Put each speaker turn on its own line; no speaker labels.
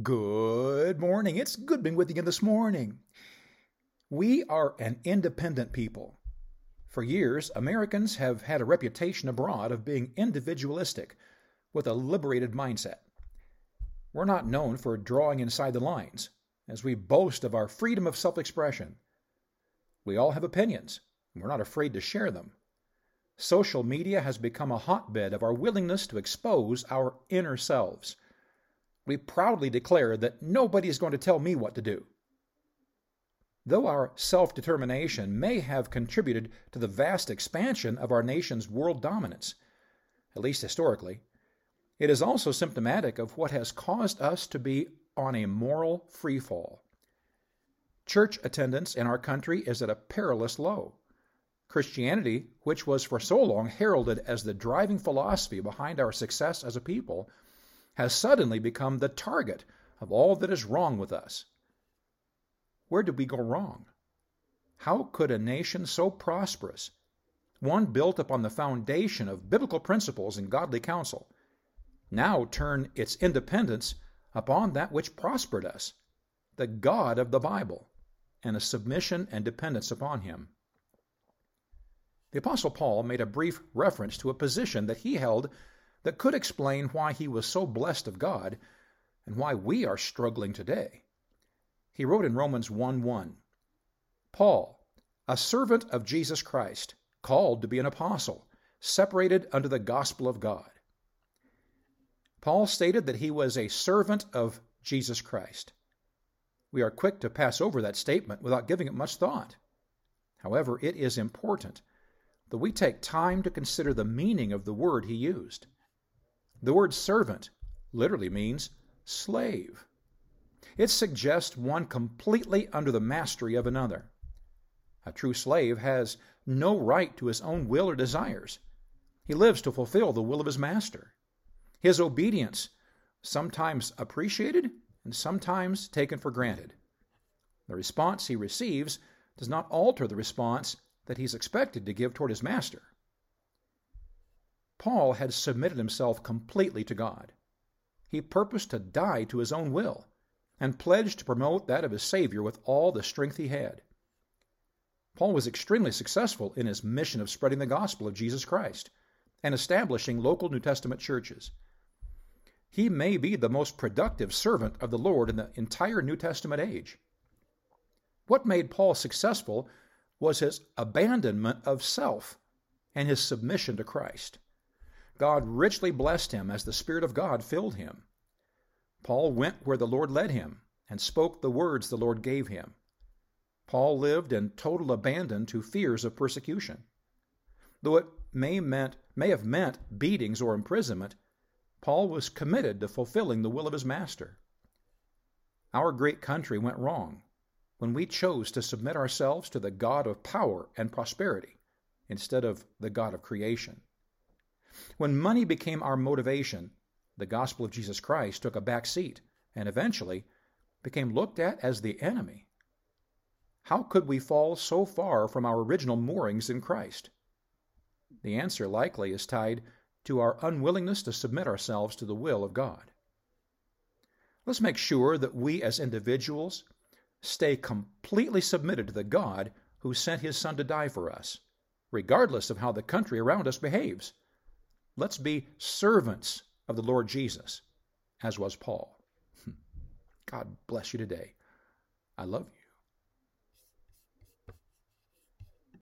Good morning. It's good being with you again this morning. We are an independent people. For years, Americans have had a reputation abroad of being individualistic with a liberated mindset. We're not known for drawing inside the lines, as we boast of our freedom of self expression. We all have opinions, and we're not afraid to share them. Social media has become a hotbed of our willingness to expose our inner selves we proudly declare that nobody is going to tell me what to do. Though our self determination may have contributed to the vast expansion of our nation's world dominance, at least historically, it is also symptomatic of what has caused us to be on a moral freefall. Church attendance in our country is at a perilous low. Christianity, which was for so long heralded as the driving philosophy behind our success as a people, has suddenly become the target of all that is wrong with us. Where did we go wrong? How could a nation so prosperous, one built upon the foundation of biblical principles and godly counsel, now turn its independence upon that which prospered us, the God of the Bible, and a submission and dependence upon Him? The Apostle Paul made a brief reference to a position that he held that could explain why he was so blessed of God and why we are struggling today. He wrote in Romans 1 1, Paul, a servant of Jesus Christ, called to be an apostle, separated unto the gospel of God. Paul stated that he was a servant of Jesus Christ. We are quick to pass over that statement without giving it much thought. However, it is important that we take time to consider the meaning of the word he used. The word servant literally means slave. It suggests one completely under the mastery of another. A true slave has no right to his own will or desires. He lives to fulfill the will of his master. His obedience, sometimes appreciated and sometimes taken for granted. The response he receives does not alter the response that he's expected to give toward his master. Paul had submitted himself completely to God. He purposed to die to his own will, and pledged to promote that of his Savior with all the strength he had. Paul was extremely successful in his mission of spreading the gospel of Jesus Christ and establishing local New Testament churches. He may be the most productive servant of the Lord in the entire New Testament age. What made Paul successful was his abandonment of self and his submission to Christ. God richly blessed him as the Spirit of God filled him. Paul went where the Lord led him and spoke the words the Lord gave him. Paul lived in total abandon to fears of persecution. Though it may, meant, may have meant beatings or imprisonment, Paul was committed to fulfilling the will of his master. Our great country went wrong when we chose to submit ourselves to the God of power and prosperity instead of the God of creation. When money became our motivation, the gospel of Jesus Christ took a back seat and eventually became looked at as the enemy. How could we fall so far from our original moorings in Christ? The answer likely is tied to our unwillingness to submit ourselves to the will of God. Let's make sure that we as individuals stay completely submitted to the God who sent his Son to die for us, regardless of how the country around us behaves. Let's be servants of the Lord Jesus, as was Paul. Hmm. God bless you today. I love you.